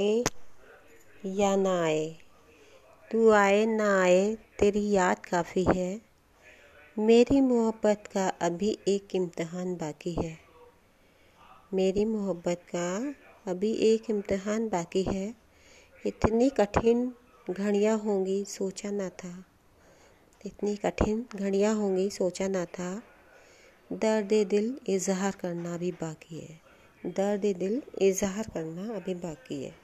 आए या ना आए तू आए ना आए तेरी याद काफ़ी है। मेरी मोहब्बत का अभी एक इम्तहान बाकी है। मेरी मोहब्बत का अभी एक इम्तहान बाकी है। इतनी कठिन घड़ियाँ होंगी, सोचा ना था। इतनी कठिन घड़ियाँ होंगी, सोचा ना था। दर्द दिल इजहार करना भी बाकी है। दर्द दिल इजहार करना अभी बाकी है।